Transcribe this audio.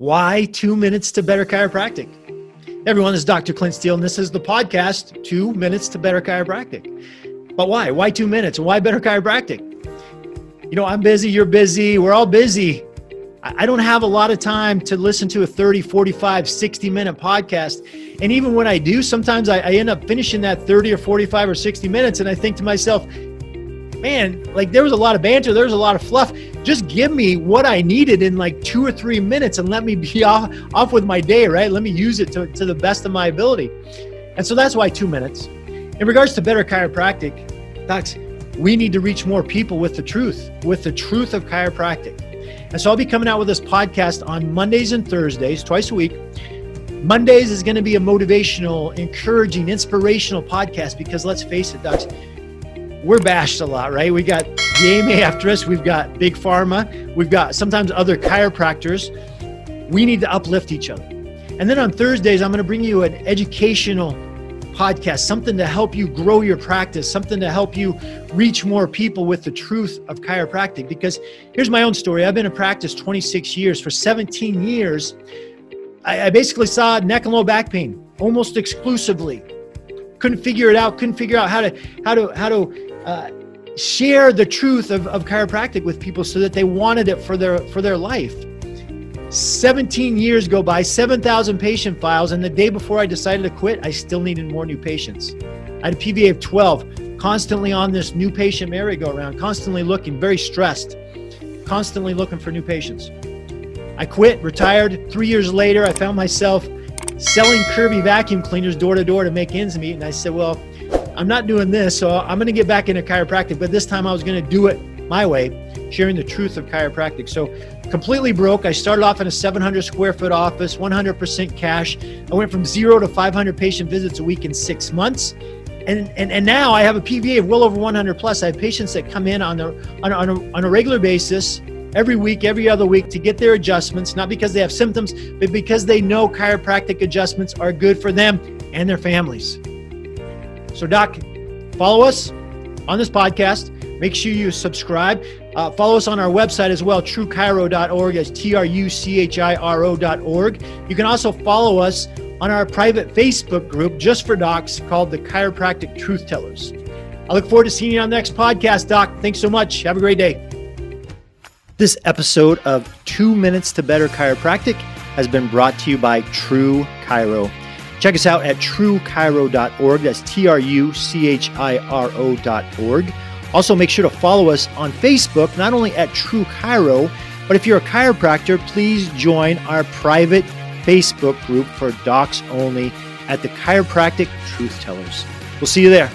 Why two minutes to better chiropractic? Everyone, this is Dr. Clint Steele, and this is the podcast, Two Minutes to Better Chiropractic. But why? Why two minutes? Why better chiropractic? You know, I'm busy, you're busy, we're all busy. I don't have a lot of time to listen to a 30, 45, 60 minute podcast. And even when I do, sometimes I, I end up finishing that 30 or 45 or 60 minutes, and I think to myself, man, like there was a lot of banter, there was a lot of fluff. Just give me what I needed in like two or three minutes and let me be off, off with my day, right? Let me use it to, to the best of my ability. And so that's why two minutes. In regards to better chiropractic, docs, we need to reach more people with the truth, with the truth of chiropractic. And so I'll be coming out with this podcast on Mondays and Thursdays, twice a week. Mondays is going to be a motivational, encouraging, inspirational podcast because let's face it, docs, we're bashed a lot, right? We got AMA after us, we've got Big Pharma, we've got sometimes other chiropractors. We need to uplift each other. And then on Thursdays, I'm going to bring you an educational podcast, something to help you grow your practice, something to help you reach more people with the truth of chiropractic. Because here's my own story I've been in practice 26 years. For 17 years, I basically saw neck and low back pain almost exclusively. Couldn't figure it out, couldn't figure out how to how to how to uh, share the truth of, of chiropractic with people so that they wanted it for their for their life. 17 years go by 7000 patient files and the day before i decided to quit i still needed more new patients. I had a pva of 12 constantly on this new patient merry-go-round constantly looking very stressed constantly looking for new patients. I quit retired. Three years later i found myself selling Kirby vacuum cleaners door to door to make ends meet and i said well I'm not doing this, so I'm going to get back into chiropractic, but this time I was going to do it my way, sharing the truth of chiropractic. So, completely broke. I started off in a 700 square foot office, 100% cash. I went from zero to 500 patient visits a week in six months. And, and, and now I have a PVA of well over 100 plus. I have patients that come in on a, on, on, a, on a regular basis, every week, every other week to get their adjustments, not because they have symptoms, but because they know chiropractic adjustments are good for them and their families. So, Doc, follow us on this podcast. Make sure you subscribe. Uh, follow us on our website as well, truchiro.org. That's T R U C H I R O.org. You can also follow us on our private Facebook group just for docs called the Chiropractic Truth Tellers. I look forward to seeing you on the next podcast, Doc. Thanks so much. Have a great day. This episode of Two Minutes to Better Chiropractic has been brought to you by True Chiro. Check us out at truchiro.org. That's T R U C H I R O.org. Also, make sure to follow us on Facebook, not only at True Chiro, but if you're a chiropractor, please join our private Facebook group for docs only at the Chiropractic Truth Tellers. We'll see you there.